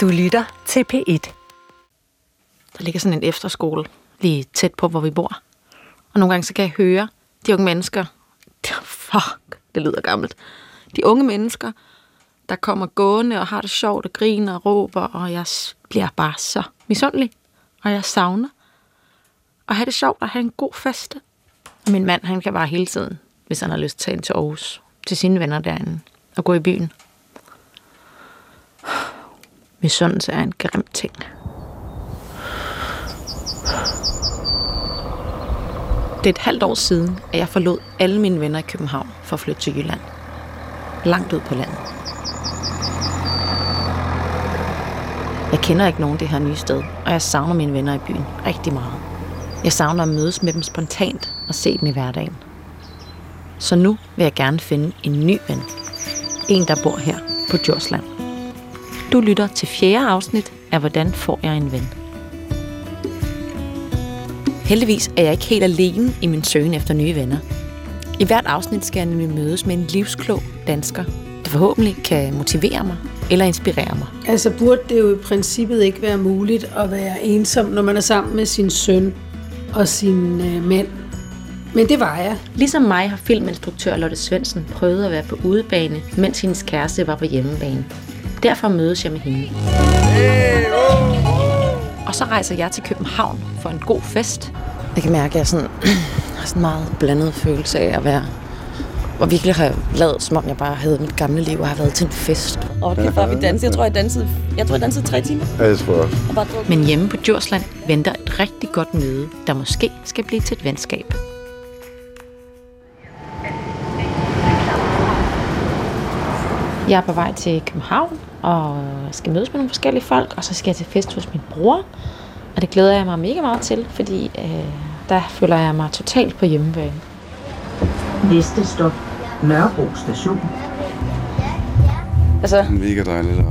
Du lytter til P1. Der ligger sådan en efterskole lige tæt på, hvor vi bor. Og nogle gange så kan jeg høre de unge mennesker, fuck, det lyder gammelt, de unge mennesker, der kommer gående og har det sjovt og griner og råber, og jeg bliver bare så misundelig, og jeg savner at have det sjovt og have en god fest. Og min mand, han kan bare hele tiden, hvis han har lyst til at til Aarhus, til sine venner derinde, og gå i byen. Misundelse er en grim ting. Det er et halvt år siden, at jeg forlod alle mine venner i København for at flytte til Jylland. Langt ud på landet. Jeg kender ikke nogen det her nye sted, og jeg savner mine venner i byen rigtig meget. Jeg savner at mødes med dem spontant og se dem i hverdagen. Så nu vil jeg gerne finde en ny ven. En, der bor her på Djursland. Du lytter til fjerde afsnit af Hvordan får jeg en ven? Heldigvis er jeg ikke helt alene i min søgen efter nye venner. I hvert afsnit skal jeg nemlig mødes med en livsklog dansker, der forhåbentlig kan motivere mig eller inspirere mig. Altså burde det jo i princippet ikke være muligt at være ensom, når man er sammen med sin søn og sin øh, mænd. Men det var jeg. Ligesom mig har filminstruktør Lotte Svendsen prøvet at være på udebane, mens hendes kæreste var på hjemmebane. Derfor mødes jeg med hende. Og så rejser jeg til København for en god fest. Jeg kan mærke, at jeg sådan, har sådan en meget blandet følelse af at være og virkelig har lavet, som om jeg bare havde mit gamle liv og har været til en fest. Og det var vi dansede. Jeg tror, jeg dansede, jeg tror, jeg dansede tre timer. Ja, jeg tror bare Men hjemme på Djursland venter et rigtig godt møde, der måske skal blive til et venskab. Jeg er på vej til København og skal mødes med nogle forskellige folk, og så skal jeg til fest hos min bror. Og det glæder jeg mig mega meget til, fordi øh, der føler jeg mig totalt på hjemmebane. Næste stop, Nørrebro station. Altså, Mega dejligt at,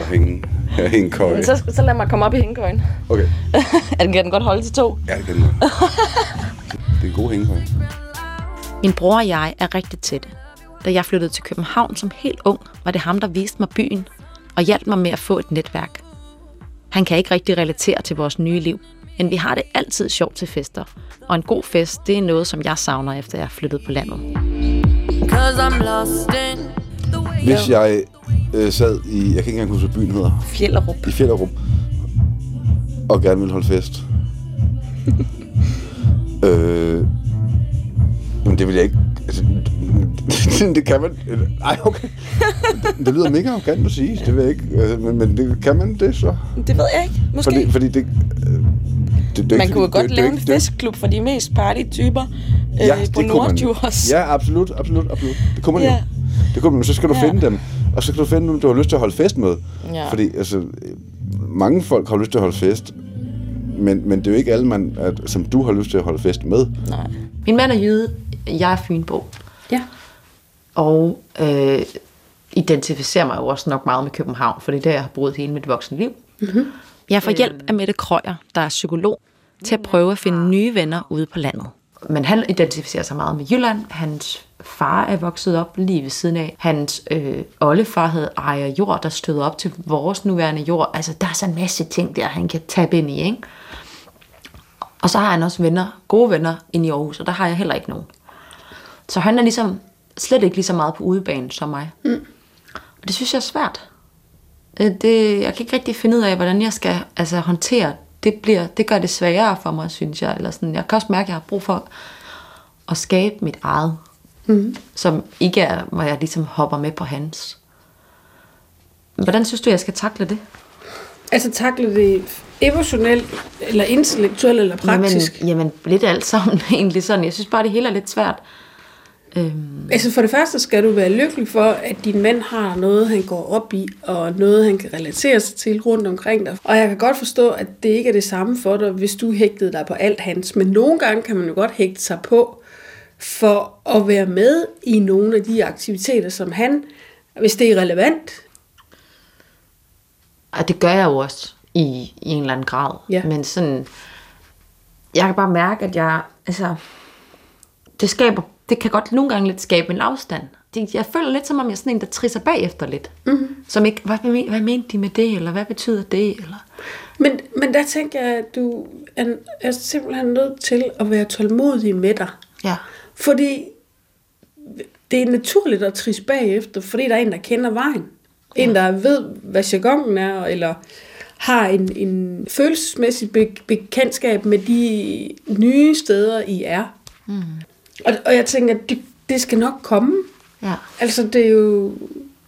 at hænge, at hænge køj. så, så lad mig komme op i hængekøjen. Okay. Er den kan den godt holde til to? Ja, det kan den godt. Det er en god hængekøj. Min bror og jeg er rigtig tætte. Da jeg flyttede til København som helt ung, var det ham, der viste mig byen og hjalp mig med at få et netværk. Han kan ikke rigtig relatere til vores nye liv, men vi har det altid sjovt til fester. Og en god fest, det er noget, som jeg savner, efter jeg er flyttet på landet. Hvis jeg øh, sad i, jeg kan ikke engang huske, hvad byen hedder, Fjellerup. i Fjellerup, og gerne ville holde fest. øh, men det vil jeg ikke. Altså, det kan man. Nej, okay. Det, det lyder mega arrogant at sige. Det vil jeg ikke. øh, Men, men det, kan man det så? Det ved jeg ikke. Måske. Fordi, fordi det, det, det, er Man kunne godt det- lave en det ikke- festklub for de mest partytyper øh, Ja, på det kunne man. Nordjurs. Ja, absolut, absolut, absolut. Det kunne man Ja. jo. Det kunne man, men så skal du Ja. finde dem. Og så skal du finde dem, du har lyst til at holde fest med. Ja. Fordi altså, mange folk har lyst til at holde fest, men, men det er jo ikke alle, man, at, som du har lyst til at holde fest med. Nej. Min mand er jyde, jeg er fynbo. Og øh, identificerer mig jo også nok meget med København, for det er der, jeg har boet hele mit voksne liv. Mm-hmm. Jeg får hjælp af Mette Krøyer, der er psykolog, til at prøve at finde nye venner ude på landet. Men han identificerer sig meget med Jylland. Hans far er vokset op lige ved siden af. Hans øh, oldefar havde ejer jord, der støder op til vores nuværende jord. Altså, der er så en masse ting der, han kan tabe ind i, ikke? Og så har han også venner, gode venner inde i Aarhus, og der har jeg heller ikke nogen. Så han er ligesom slet ikke lige så meget på udebanen som mig. Mm. Og det synes jeg er svært. Øh, Det, jeg kan ikke rigtig finde ud af, hvordan jeg skal altså, håndtere det. Bliver, det gør det sværere for mig, synes jeg. Eller sådan. Jeg kan også mærke, at jeg har brug for at skabe mit eget. Mm. Som ikke er, hvor jeg ligesom hopper med på hans. Hvordan synes du, jeg skal takle det? Altså takle det emotionelt, eller intellektuelt, eller praktisk. Jamen, jamen lidt alt sammen egentlig sådan. Jeg synes bare, det hele er lidt svært. Øhm, Altså for det første skal du være lykkelig for, at din mand har noget, han går op i, og noget, han kan relatere sig til rundt omkring dig. Og jeg kan godt forstå, at det ikke er det samme for dig, hvis du hægtede dig på alt hans. Men nogle gange kan man jo godt hægte sig på, for at være med i nogle af de aktiviteter, som han, hvis det er relevant. Og det gør jeg jo også i, i en eller anden grad. Ja. Men sådan, jeg kan bare mærke, at jeg, altså, det skaber, det kan godt nogle gange lidt skabe en afstand. det, jeg føler lidt som om, jeg er sådan en, der trisser bagefter lidt. Mm-hmm. Som ikke, hvad, hvad, mente de med det, eller hvad betyder det, eller... Men, men der tænker jeg, at du er, er simpelthen nødt til at være tålmodig med dig. Ja. Fordi det er naturligt at trisse bagefter, fordi der er en, der kender vejen. En, der ved, hvad jargonen er, eller har en, en følelsesmæssig be- bekendtskab med de nye steder, I er. Mm. Og, og jeg tænker, det, det skal nok komme. Ja. Altså, det er jo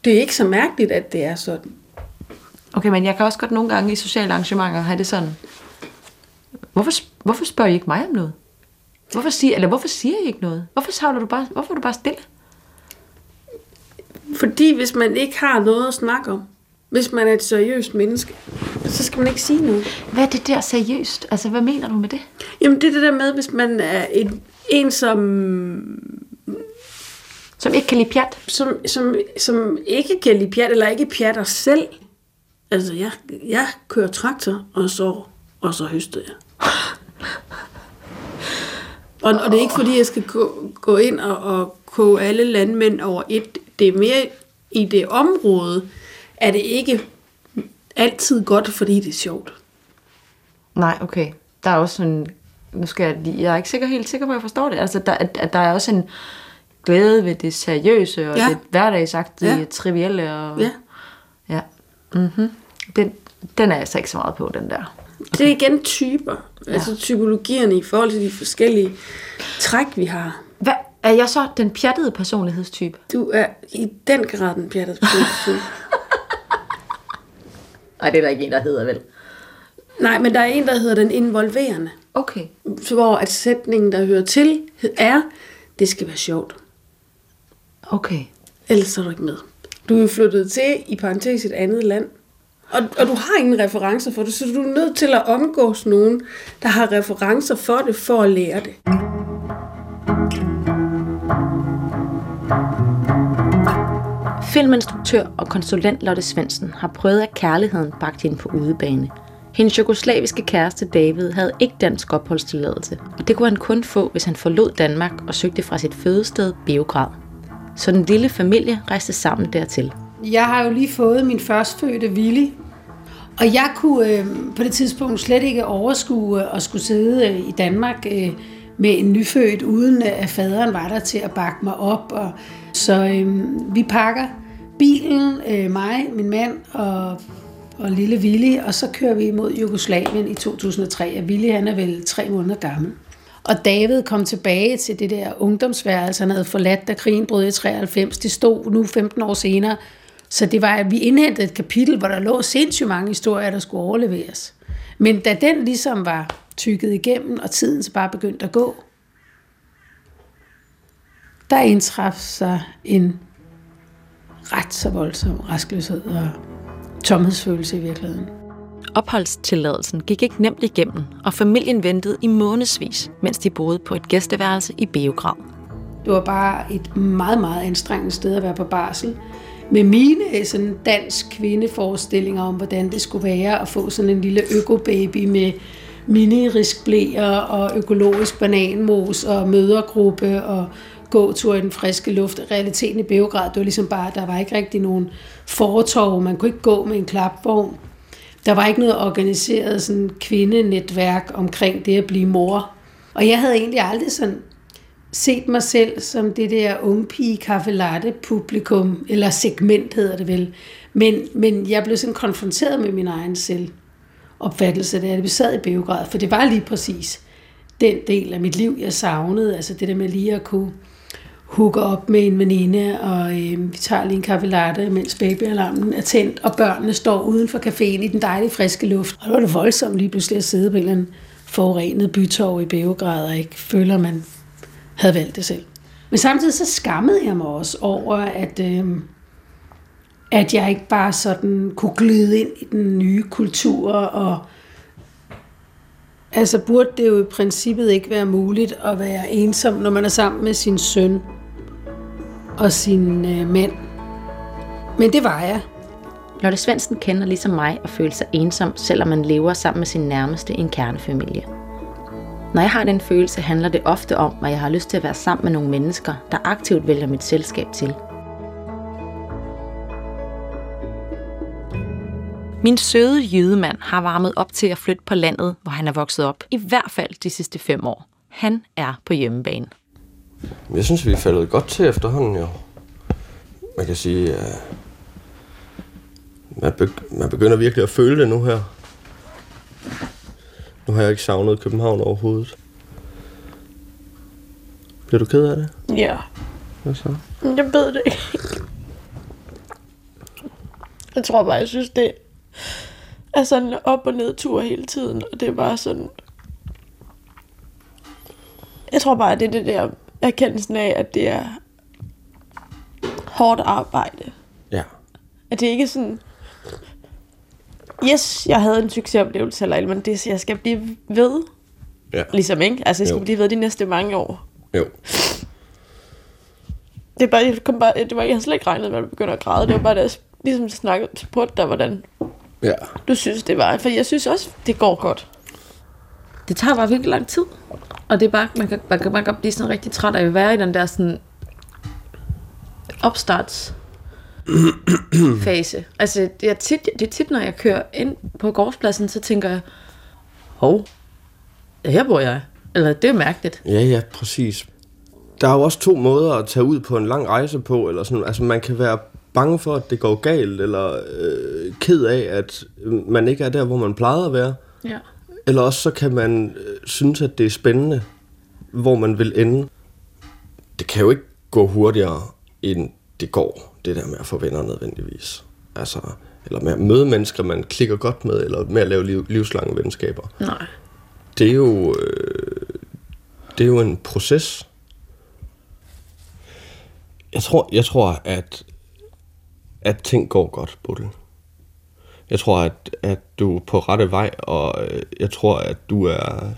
det er ikke så mærkeligt, at det er sådan. Okay, men jeg kan også godt nogle gange i sociale arrangementer have det sådan, hvorfor, hvorfor spørger I ikke mig om noget? Hvorfor siger, eller hvorfor siger I ikke noget? Hvorfor, savler du bare, hvorfor er du bare stille? Fordi hvis man ikke har noget at snakke om, hvis man er et seriøst menneske, så skal man ikke sige noget. Hvad er det der seriøst? Altså, hvad mener du med det? Jamen, det er det der med, hvis man er en, en som, Som ikke kan lide pjat? som, som, som ikke kan lide pjat, eller ikke pjatter selv. Altså, jeg, jeg kører traktor, og så, og så høster jeg. Og, og det er ikke fordi, jeg skal gå, gå ind og, og koge alle landmænd over et. Det er mere i det område, er det ikke altid godt, fordi det er sjovt. Nej, okay. Der er også sådan, nu skal jeg lige, jeg er ikke sikker, helt sikker på, at jeg forstår det. Altså, der, at, at der er også en glæde ved det seriøse, og Ja. det hverdagsagtige, Ja. trivielle. Og, Ja. ja. Mm-hmm. Den, den er jeg så ikke så meget på, den der. Det er igen typer. Ja. Altså typologierne i forhold til de forskellige træk, vi har. Hvad, er jeg så den pjattede personlighedstype? Du er i den grad den pjattede person. Nej, det er der ikke en, der hedder vel. Nej, men der er en, der hedder den involverende. Okay. Hvor at sætningen, der hører til, er, det skal være sjovt. Okay. Ellers er du ikke med. Du er jo flyttet til, i parentes, et andet land. Og, og du har ingen referencer for det, så du er nødt til at omgås nogen, der har referencer for det, for at lære det. Filminstruktør og konsulent Lotte Svendsen har prøvet, at kærligheden bragte hende på udebane. Hendes jugoslaviske kæreste David havde ikke dansk opholdstilladelse, og det kunne han kun få, hvis han forlod Danmark og søgte fra sit fødested Beograd. Så den lille familie rejste sammen dertil. Jeg har jo lige fået min førstfødte Willy, og jeg kunne øh, på det tidspunkt slet ikke overskue øh, at skulle sidde øh, i Danmark øh, med en nyfødt, uden øh, at faderen var der til at bakke mig op. Og, så øh, vi pakker bilen, øh, mig, min mand og, og lille Willy, og så kører vi mod Jugoslavien i 2003. Og Willy han er vel tre måneder gammel. Og David kom tilbage til det der ungdomsværelse, han havde forladt, da krigen brød i 93. Det stod nu 15 år senere. Så det var, at vi indhentede et kapitel, hvor der lå sindssygt mange historier, der skulle overleveres. Men da den ligesom var tykket igennem, og tiden så bare begyndte at gå, der indtraf sig en ret så voldsom raskløshed og tomhedsfølelse i virkeligheden. Opholdstilladelsen gik ikke nemt igennem, og familien ventede i månedsvis, mens de boede på et gæsteværelse i Beograd. Det var bare et meget, meget anstrengende sted at være på barsel. Med mine sådan dansk kvindeforestillinger om, hvordan det skulle være at få sådan en lille økobaby med mini-riskblæer og økologisk bananmos og mødergruppe og gåtur i den friske luft. Realiteten i Beograd, det var ligesom bare, der var ikke rigtig nogen fortov. Man kunne ikke gå med en klapvogn. Der var ikke noget organiseret sådan kvindenetværk omkring det at blive mor. Og jeg havde egentlig aldrig sådan set mig selv som det der unge pige kaffe latte publikum, eller segment hedder det vel. Men, men jeg blev sådan konfronteret med min egen selvopfattelse, da jeg sad i Beograd, for det var lige præcis den del af mit liv, jeg savnede, altså det der med lige at kunne hooker op med en veninde, og øh, vi tager lige en kaffe latte, mens babyalarmen er tændt, og børnene står uden for caféen i den dejlige friske luft. Og det var det voldsomt lige pludselig at sidde på en eller anden forurenet bytorv i Beograd, og ikke føler, man havde valgt det selv. Men samtidig så skammede jeg mig også over, at, øh, at jeg ikke bare sådan kunne glide ind i den nye kultur, og altså burde det jo i princippet ikke være muligt at være ensom, når man er sammen med sin søn og sin øh, mand. Men det var jeg. Lotte Svendsen kender ligesom mig at føle sig ensom, selvom man lever sammen med sin nærmeste i en kernefamilie. Når jeg har den følelse, handler det ofte om, at jeg har lyst til at være sammen med nogle mennesker, der aktivt vælger mit selskab til. Min søde jydemand har varmet op til at flytte på landet, hvor han er vokset op, i hvert fald de sidste fem år. Han er på hjemmebane. Jeg synes, vi er faldet godt til efterhånden, jo. Man kan sige, at man, begy- man begynder virkelig at føle det nu her. Nu har jeg ikke savnet København overhovedet. Bliver du ked af det? Ja, Hvad så? jeg ved det ikke. Jeg tror bare, jeg synes, det er sådan en op- og ned-tur hele tiden, og det er bare sådan... Jeg tror bare, det er det der erkendelsen af, at det er hårdt arbejde. Ja. At det ikke er sådan... Yes, jeg havde en succesoplevelse, eller, men det, jeg skal blive ved, Ja. ligesom, ikke? Altså, jeg skal Jo. blive ved de næste mange år. Jo. Det er bare, jeg kom bare, det var, jeg havde slet ikke regnet med, at jeg begyndte at græde. Det var bare, da jeg ligesom snakkede, spurgte dig, hvordan Ja. du synes, det var. For jeg synes også, det går godt. Det tager bare virkelig lang tid. Og det er bare, man kan, man kan, man kan blive sådan rigtig træt af at være i den der sådan opstarts fase. Altså, det er, tit, det er tit, når jeg kører ind på gårdspladsen, så tænker jeg, hov, her bor jeg. Eller det er mærkeligt. Ja, ja, præcis. Der er jo også to måder at tage ud på en lang rejse på, eller sådan, altså man kan være bange for, at det går galt, eller øh, ked af, at man ikke er der, hvor man plejede at være. Ja. Eller også så kan man øh, synes, at det er spændende, hvor man vil ende. Det kan jo ikke gå hurtigere, end det går, det der med at få venner nødvendigvis. Altså, eller med at møde mennesker, man klikker godt med, eller med at lave liv, livslange venskaber. Nej. Det er jo, øh, det er jo en proces. Jeg tror, jeg tror at, at ting går godt, Bodil. Jeg tror, at, at du er på rette vej, og øh, jeg tror, at du er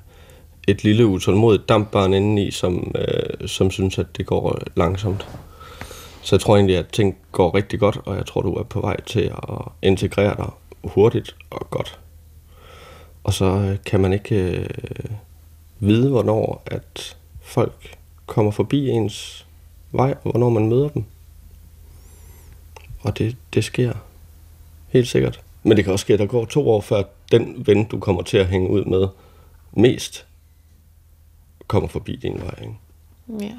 et lille utålmodigt dampbarn indeni, som, øh, som synes, at det går langsomt. Så jeg tror egentlig, at ting går rigtig godt, og jeg tror, du er på vej til at integrere dig hurtigt og godt. Og så øh, kan man ikke øh, vide, hvornår at folk kommer forbi ens vej, og hvornår man møder dem. Og det, det sker helt sikkert. Men det kan også ske, at der går to år, før den ven, du kommer til at hænge ud med mest, kommer forbi din vej. Ikke? Ja.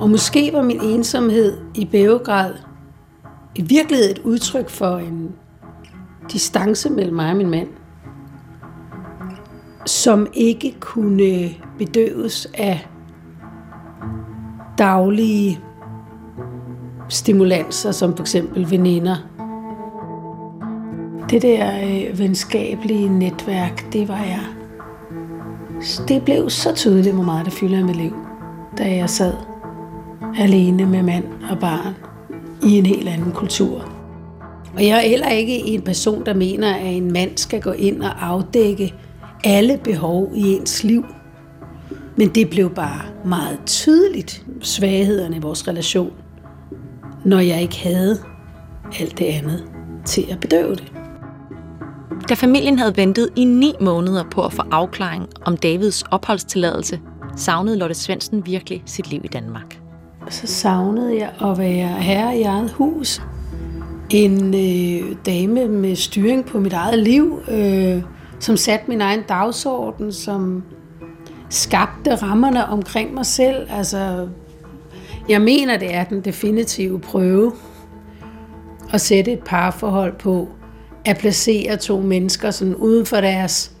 Og måske var min ensomhed i Beograd i virkeligheden et udtryk for en distance mellem mig og min mand, som ikke kunne bedøves af daglige stimulanser, som for eksempel veninder. Det der øh, venskabelige netværk, det var jeg. Det blev så tydeligt, hvor meget det fylder i mit liv, da jeg sad alene med mand og barn i en helt anden kultur. Og jeg er heller ikke en person, der mener, at en mand skal gå ind og afdække alle behov i ens liv. Men det blev bare meget tydeligt, svaghederne i vores relation, når jeg ikke havde alt det andet til at bedøve det. Da familien havde ventet i ni måneder på at få afklaring om Davids opholdstilladelse, savnede Lotte Svendsen virkelig sit liv i Danmark. så savnede jeg at være herre i eget hus. En øh, dame med styring på mit eget liv, øh, som satte min egen dagsorden, som skabte rammerne omkring mig selv. Altså, jeg mener, det er den definitive prøve at sætte et parforhold på, at placere to mennesker sådan uden for deres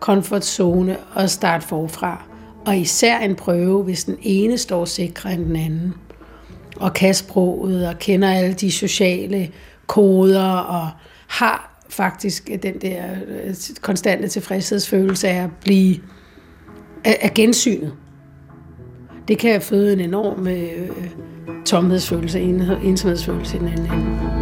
komfortzone og starte forfra. Og især en prøve, hvis den ene står sikrere end den anden. Og kan sproget og kender alle de sociale koder og har faktisk den der øh, konstante tilfredshedsfølelse af at blive af gensynet. Det kan føde en enorm øh, tomhedsfølelse, en, ensomhedsfølelse i den anden ende.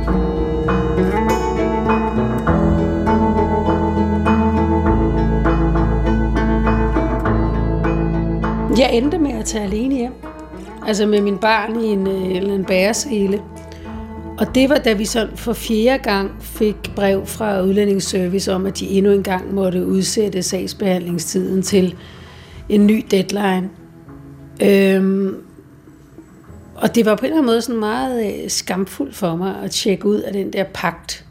Jeg endte med at tage alene hjem. Altså med min barn i en, øh, eller en bæresele. Og det var, da vi så for fjerde gang fik brev fra Udlændingsservice om, at de endnu en gang måtte udsætte sagsbehandlingstiden til en ny deadline. Øhm, Og det var på en eller anden måde sådan meget øh, skamfuldt for mig at tjekke ud af den der pagt,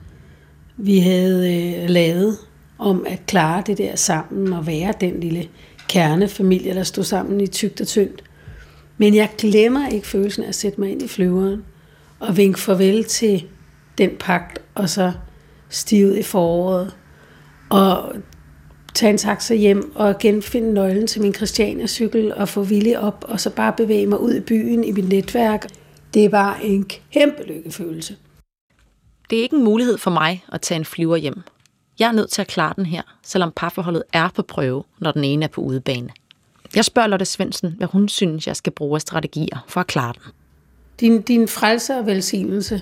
vi havde øh, lavet om at klare det der sammen og være den lille kernefamilie, der stod sammen i tygt og tyndt. Men jeg glemmer ikke følelsen af at sætte mig ind i flyveren og vinke farvel til den pagt, og så stive ud i foråret, og tage en taxa hjem og genfinde nøglen til min Christiania-cykel og få Willy op, og så bare bevæge mig ud i byen i mit netværk. Det var en kæmpe lykkefølelse. Det er ikke en mulighed for mig at tage en flyver hjem. Jeg er nødt til at klare den her, selvom parforholdet er på prøve, når den ene er på udebane. Jeg spørger Lotte Svendsen, hvad hun synes, jeg skal bruge af strategier for at klare den. Din, din frelse og velsignelse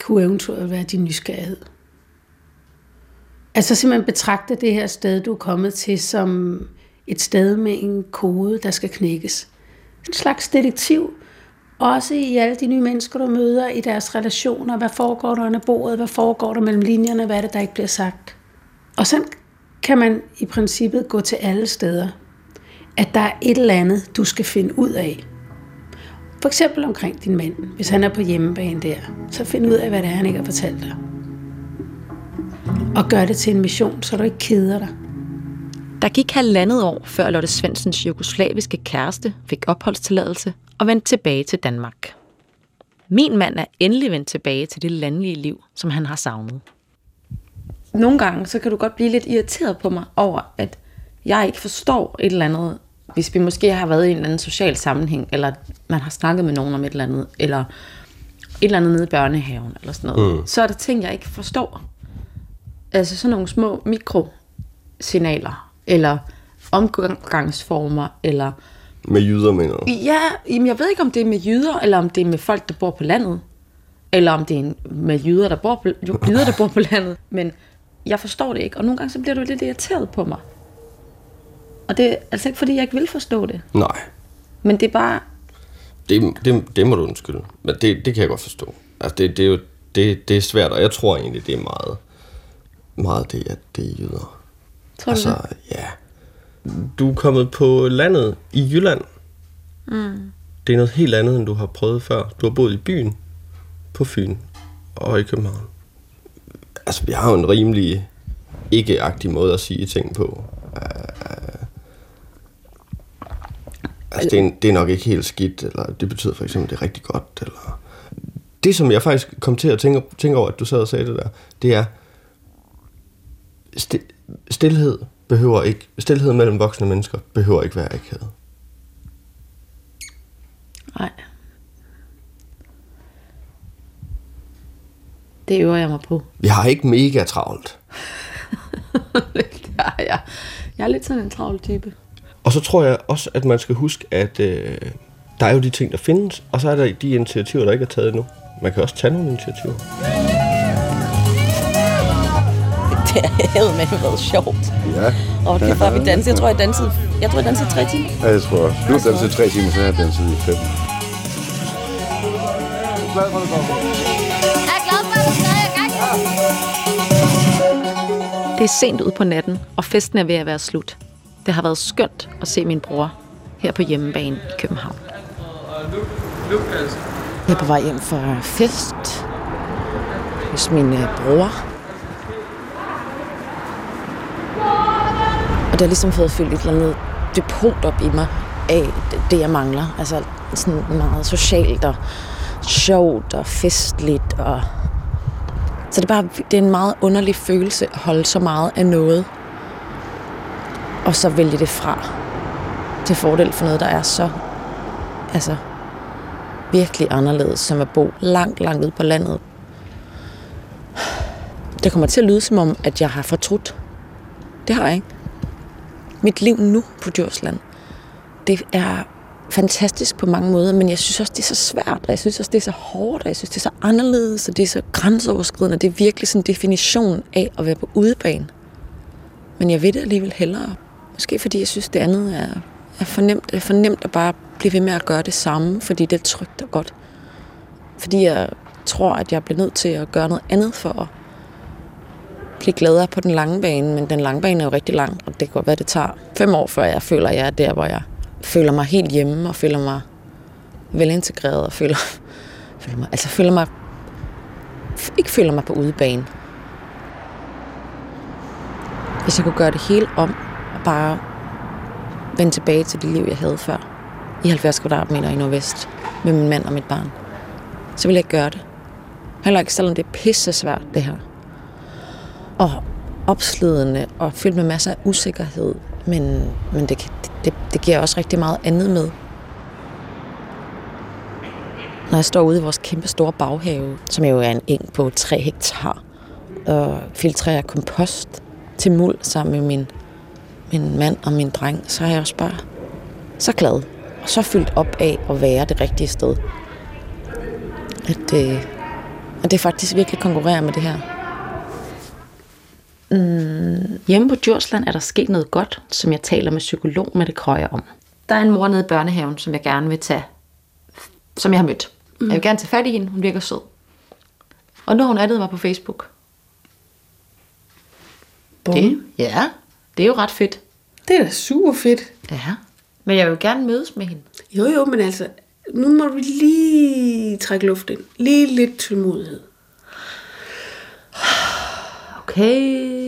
kunne eventuelt være din nysgerrighed. Altså simpelthen betragte det her sted, du er kommet til, som et sted med en kode, der skal knækkes. En slags detektiv, også i alle de nye mennesker, du møder, i deres relationer. Hvad foregår der under bordet? Hvad foregår der mellem linjerne? Hvad er det, der ikke bliver sagt? Og så kan man i princippet gå til alle steder. At der er et eller andet, du skal finde ud af. For eksempel omkring din mand, hvis han er på hjemmebane der. Så find ud af, hvad det er, han ikke har fortalt dig. Og gør det til en mission, så du ikke keder dig. Der gik halvandet år, før Lotte Svendsens jugoslaviske kæreste fik opholdstilladelse og vendte tilbage til Danmark. Min mand er endelig vendt tilbage til det landlige liv, som han har savnet. Nogle gange, så kan du godt blive lidt irriteret på mig over, at jeg ikke forstår et eller andet. Hvis vi måske har været i en eller anden social sammenhæng, eller man har snakket med nogen om et eller andet, eller et eller andet nede i børnehaven, eller sådan noget, mm. så er der ting, jeg ikke forstår. Altså sådan nogle små mikrosignaler, eller omgangsformer, eller Med jyder, mener du? Ja, jamen jeg ved ikke, om det er med jyder, eller om det er med folk, der bor på landet. Eller om det er med jyder, der bor på, jo, jyder, der bor på landet. Men jeg forstår det ikke, og nogle gange så bliver du lidt irriteret på mig. Og det er altså ikke, fordi jeg ikke vil forstå det. Nej, Men det er bare... det, det, det må du undskylde. Men det, det kan jeg godt forstå. Altså, det, det er jo det, det er svært, og jeg tror egentlig, det er meget, meget det, at det er jyder. Tror du altså, det? ja. Du er kommet på landet i Jylland. Mm. Det er noget helt andet, end du har prøvet før. Du har boet i byen, på Fyn og i København. Altså, vi har jo en rimelig ikke-agtig måde at sige ting på. Uh, altså, det er, det er nok ikke helt skidt, eller det betyder for eksempel, at det er rigtig godt, eller... Det, som jeg faktisk kom til at tænke, tænke over, at du sad og sagde det der, det er, sti- stilhed behøver ikke, stilhed mellem voksne mennesker behøver ikke være akavet. Nej. Det øver jeg mig på. Vi har ikke mega travlt. det er jeg. Jeg er lidt sådan en travl type. Og så tror jeg også, at man skal huske, at øh, der er jo de ting, der findes, og så er der de initiativer, der ikke er taget endnu. Man kan også tage nogle initiativer. Det havde med været sjovt. Ja. Og det var vi dansede. Jeg tror, jeg dansede, jeg tror, jeg dansede tre timer. ja, jeg tror også. Du har danset tre timer, så har jeg danset i fem. Glad for, at du kommer. Jeg er glad for, at du stadig er gang. Det er sent ud på natten, og festen er ved at være slut. Det har været skønt at se min bror her på hjemmebane i København. Jeg er på vej hjem fra fest hos min øh, bror. Det har ligesom fået fyldt et eller andet depot op i mig af det- det, jeg mangler. Altså sådan meget socialt og sjovt og festligt. Og så det er, bare, det er en meget underlig følelse at holde så meget af noget, og så vælge det fra til fordel for noget, der er så altså, virkelig anderledes, som at bo langt, langt ude på landet. Det kommer til at lyde som om, at jeg har fortrudt. Det har jeg ikke. Mit liv nu på Djursland, det er fantastisk på mange måder, men jeg synes også, det er så svært, og jeg synes også, det er så hårdt, og jeg synes, det er så anderledes, og det er så grænseoverskridende. Det er virkelig sådan en definition af at være på udebane. Men jeg ved det alligevel hellere. Måske fordi jeg synes, det andet er, er fornemt. Er fornemt at bare blive ved med at gøre det samme, fordi det er trygt og godt. Fordi jeg tror, at jeg bliver nødt til at gøre noget andet for at blive gladere på den lange bane, men den lange bane er jo rigtig lang, og det kan godt være, det tager fem år, før jeg føler, at jeg er der, hvor jeg føler mig helt hjemme og føler mig velintegreret og føler, føler mig, altså føler mig, ikke føler mig på udebane. Hvis jeg kunne gøre det hele om og bare vende tilbage til det liv, jeg havde før, i 70 kvadratmeter i Nordvest, med min mand og mit barn, så ville jeg gøre det. Heller ikke, selvom det er pisse svært, det her. Og opslidende og fyldt med masser af usikkerhed, men, men det, det, det giver også rigtig meget andet med. Når jeg står ude i vores kæmpe store baghave, som jo er en eng på 3 hektar, og filtrerer kompost til muld sammen med min, min mand og min dreng, så er jeg også bare så glad og så fyldt op af at være det rigtige sted. At, øh, at det faktisk virkelig konkurrerer med det her. Mm, hjemme på Djursland er der sket noget godt, som jeg taler med psykolog Mette Krøyer om. Der er en mor nede i børnehaven, som jeg gerne vil tage, som jeg har mødt. Mm. Jeg vil gerne tage fat i hende, hun virker sød. Og nu har hun addet mig på Facebook. Det, ja, det er jo ret fedt. Det er da super fedt. Ja, men jeg vil gerne mødes med hende. Jo, jo, men altså, nu må vi lige trække luft ind. Lige lidt tålmodighed. Okay.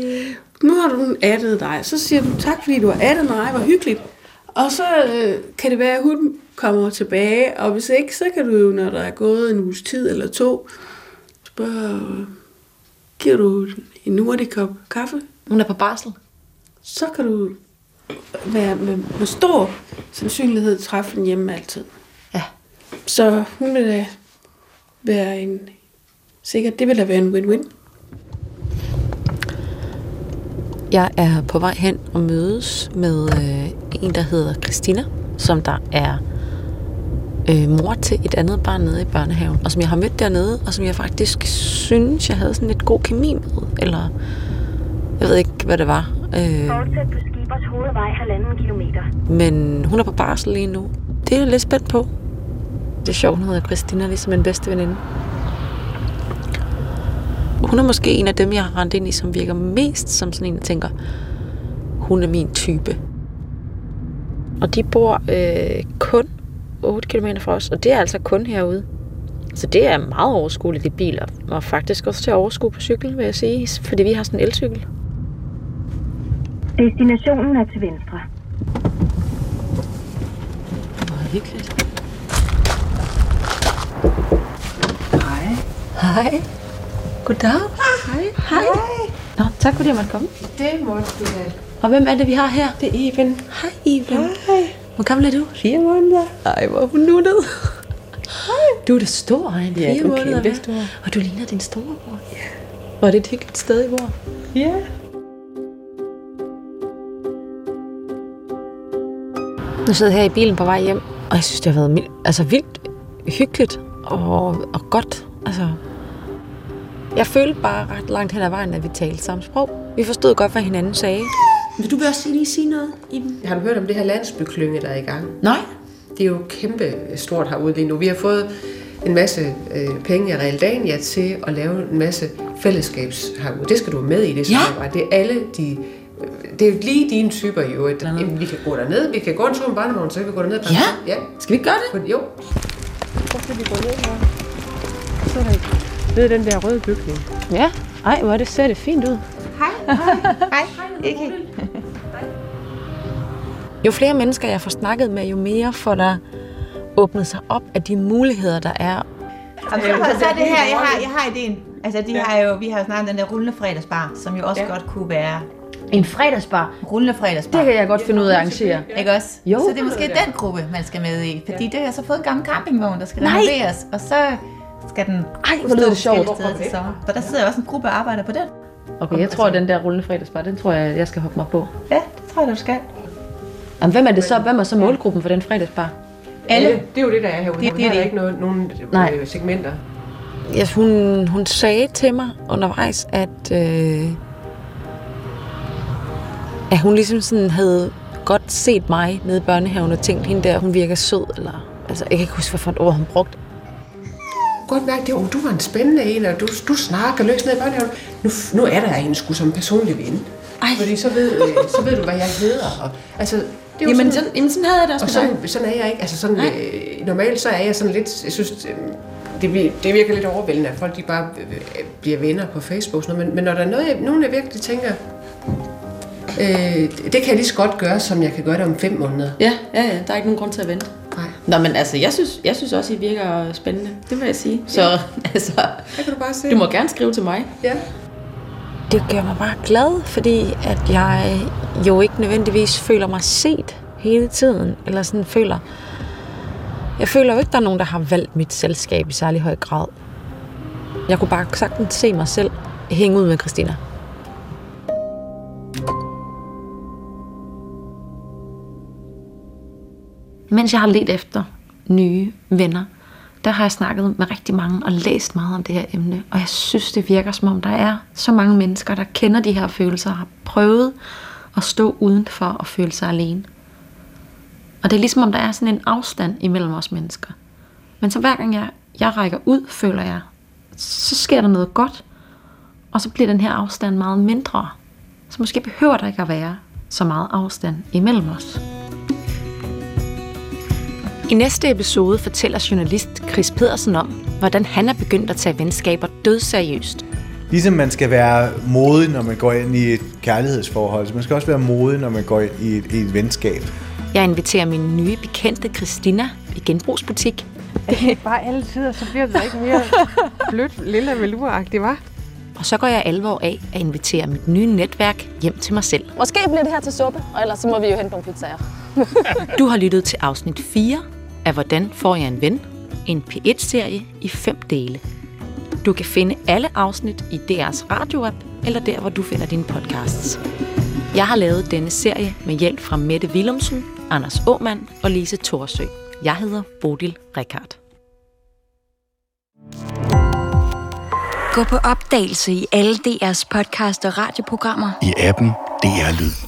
Nu har du addet dig. Så siger du tak, fordi du har addet mig. Hvor hyggeligt. Og så øh, kan det være, at hun kommer tilbage. Og hvis ikke, så kan du jo, når der er gået en uges tid eller to, spørge, giver du en hurtig kop kaffe? Hun er på barsel. Så kan du være med, med stor sandsynlighed træffe den hjemme altid. Ja. Så hun vil da være en... Sikkert, det vil da være en win-win. Jeg er på vej hen og mødes med øh, en, der hedder Christina, som der er øh, mor til et andet barn nede i børnehaven, og som jeg har mødt dernede, og som jeg faktisk synes, jeg havde sådan lidt god kemi med, eller jeg ved ikke, hvad det var. Øh, Fortsæt på Skibers hovedvej halvanden kilometer. men hun er på barsel lige nu. Det er jeg lidt spændt på. Det er sjovt, hun hedder Christina, ligesom min bedste veninde. Hun er måske en af dem, jeg har rendt ind i, som virker mest som sådan en, jeg tænker, hun er min type. Og de bor øh, kun 8 km fra os, og det er altså kun herude. Så det er meget overskueligt i biler, og faktisk også til at overskue på cykel, vil jeg sige, fordi vi har sådan en elcykel. Destinationen er til venstre. Hvor hyggeligt. Hej. Hej. Goddag. Hej. Hej. Nå, tak fordi jeg måtte komme. Det måtte du da. Og hvem er det, vi har her? Det er Iben. Hej, Iben. Hej. Hvor gammel er du? Fire måneder. Ej, hvor er hun nuttet. Du er da stor, en Ja, fire du er måneder, kæmpe stor. Og du ligner din storebror. Ja. Er det et hyggeligt sted, I bor. Ja. Nu sidder jeg her i bilen på vej hjem, og jeg synes, det har været mild, altså vildt hyggeligt og, og godt. Altså, jeg følte bare ret langt hen ad vejen, at vi talte samme sprog. Vi forstod godt, hvad hinanden sagde. Vil du vil også lige sige noget, Iben? Har du hørt om det her landsbyklynge, der er i gang? Nej. Det er jo kæmpe stort herude lige nu. Vi har fået en masse øh, penge af Realdania til at lave en masse fællesskabs herude. Det skal du have med i det samarbejde. Det er alle de... Det er jo lige dine typer i øvrigt. Jamen, Vi kan gå derned. Vi kan gå en tur med barnevognen, så kan vi gå derned. Ja? ja. Skal vi ikke gøre det? Jo. Så skal vi gå ned her. Så er der ved den der røde bygning. Ja. Ej, hvor er det, ser det fint ud. Hej, ikke? Jo flere mennesker, jeg får snakket med, jo mere får der åbnet sig op af de muligheder, der er. Jamen, så, så er det her, jeg har, jeg har ideen. Altså, de har jo, vi har jo snakket om den der rullende fredagsbar, som jo også Ja. godt kunne være En fredagsbar. rullende fredagsbar. Det kan jeg godt finde ud af at arrangere. Ikke også? Jo. så det er måske den gruppe, man skal med i. Fordi det har så fået en gammel campingvogn, der skal Nej. renoveres, og så skal den Ej, hvor lyder det sjovt. sommer. For der sidder jo også en gruppe, der arbejder på den. Okay, jeg tror, at den der rullende fredagsbar, den tror jeg, jeg skal hoppe mig på. Ja, det tror jeg, du skal. Jamen, hvem er det så? Hvem er så målgruppen for den fredagsbar? Alle. Det er jo det, der er herude. Det- Det, det er er der ikke noget, nogen Nej. øh, segmenter. Ja, hun, hun sagde til mig undervejs, at, øh, at hun ligesom sådan havde godt set mig nede i børnehaven og tænkt, hende der, hun virker sød, eller altså, jeg kan ikke huske, hvad for et ord hun brugte. Godt mærke, det, oh, du var en spændende en, og du, du snakker løs ned i børnehaven. Nu, nu er der en sgu som personlig ven. Ej. Fordi så ved, øh, så ved du, hvad jeg hedder. Og, altså, det er jo Jamen, sådan, sådan, jamen, sådan havde jeg det også og sådan, dig. sådan er jeg ikke. Altså sådan, øh, normalt så er jeg sådan lidt, jeg synes, øh, det, det virker lidt overvældende, at folk de bare øh, bliver venner på Facebook. Sådan noget. Men, men når der er noget, jeg, nogen, jeg virkelig tænker, øh, det kan jeg lige så godt gøre, som jeg kan gøre det om fem måneder. Ja, ja, ja. Der er ikke nogen grund til at vente. Nej. Nå, men altså, jeg synes, jeg synes også, I virker spændende. Det vil jeg sige. Så Ja. altså, kan du bare se. du må gerne skrive til mig. Ja. Det gør mig bare glad, fordi at jeg jo ikke nødvendigvis føler mig set hele tiden. Eller sådan føler... Jeg føler jo ikke, der er nogen, der har valgt mit selskab i særlig høj grad. Jeg kunne bare sagtens se mig selv hænge ud med Christina. Mens jeg har let efter nye venner, der har jeg snakket med rigtig mange og læst meget om det her emne. Og jeg synes, det virker som om, der er så mange mennesker, der kender de her følelser og har prøvet at stå udenfor og føle sig alene. Og det er ligesom om, der er sådan en afstand imellem os mennesker. Men så hver gang jeg, jeg rækker ud, føler jeg, så sker der noget godt. Og så bliver den her afstand meget mindre. Så måske behøver der ikke at være så meget afstand imellem os. I næste episode fortæller journalist Chris Pedersen om, hvordan han er begyndt at tage venskaber dødseriøst. Ligesom man skal være modig, når man går ind i et kærlighedsforhold, så man skal også være modig, når man går ind i et, i et venskab. Jeg inviterer min nye bekendte Christina i genbrugsbutik. Det er bare alle tider, så bliver det ikke mere blødt, lille veluragtigt, var. Og så går jeg alvor af at invitere mit nye netværk hjem til mig selv. Måske bliver det her til suppe, og ellers så må vi jo hente nogle pizzaer. Du har lyttet til afsnit 4 af Hvordan får jeg en ven? En P1-serie i fem dele. Du kan finde alle afsnit i DR's radioapp eller der, hvor du finder dine podcasts. Jeg har lavet denne serie med hjælp fra Mette Willumsen, Anders Åmand og Lise Thorsø. Jeg hedder Bodil Rikard. Gå på opdagelse i alle DR's podcast og radioprogrammer. I appen DR Lyd.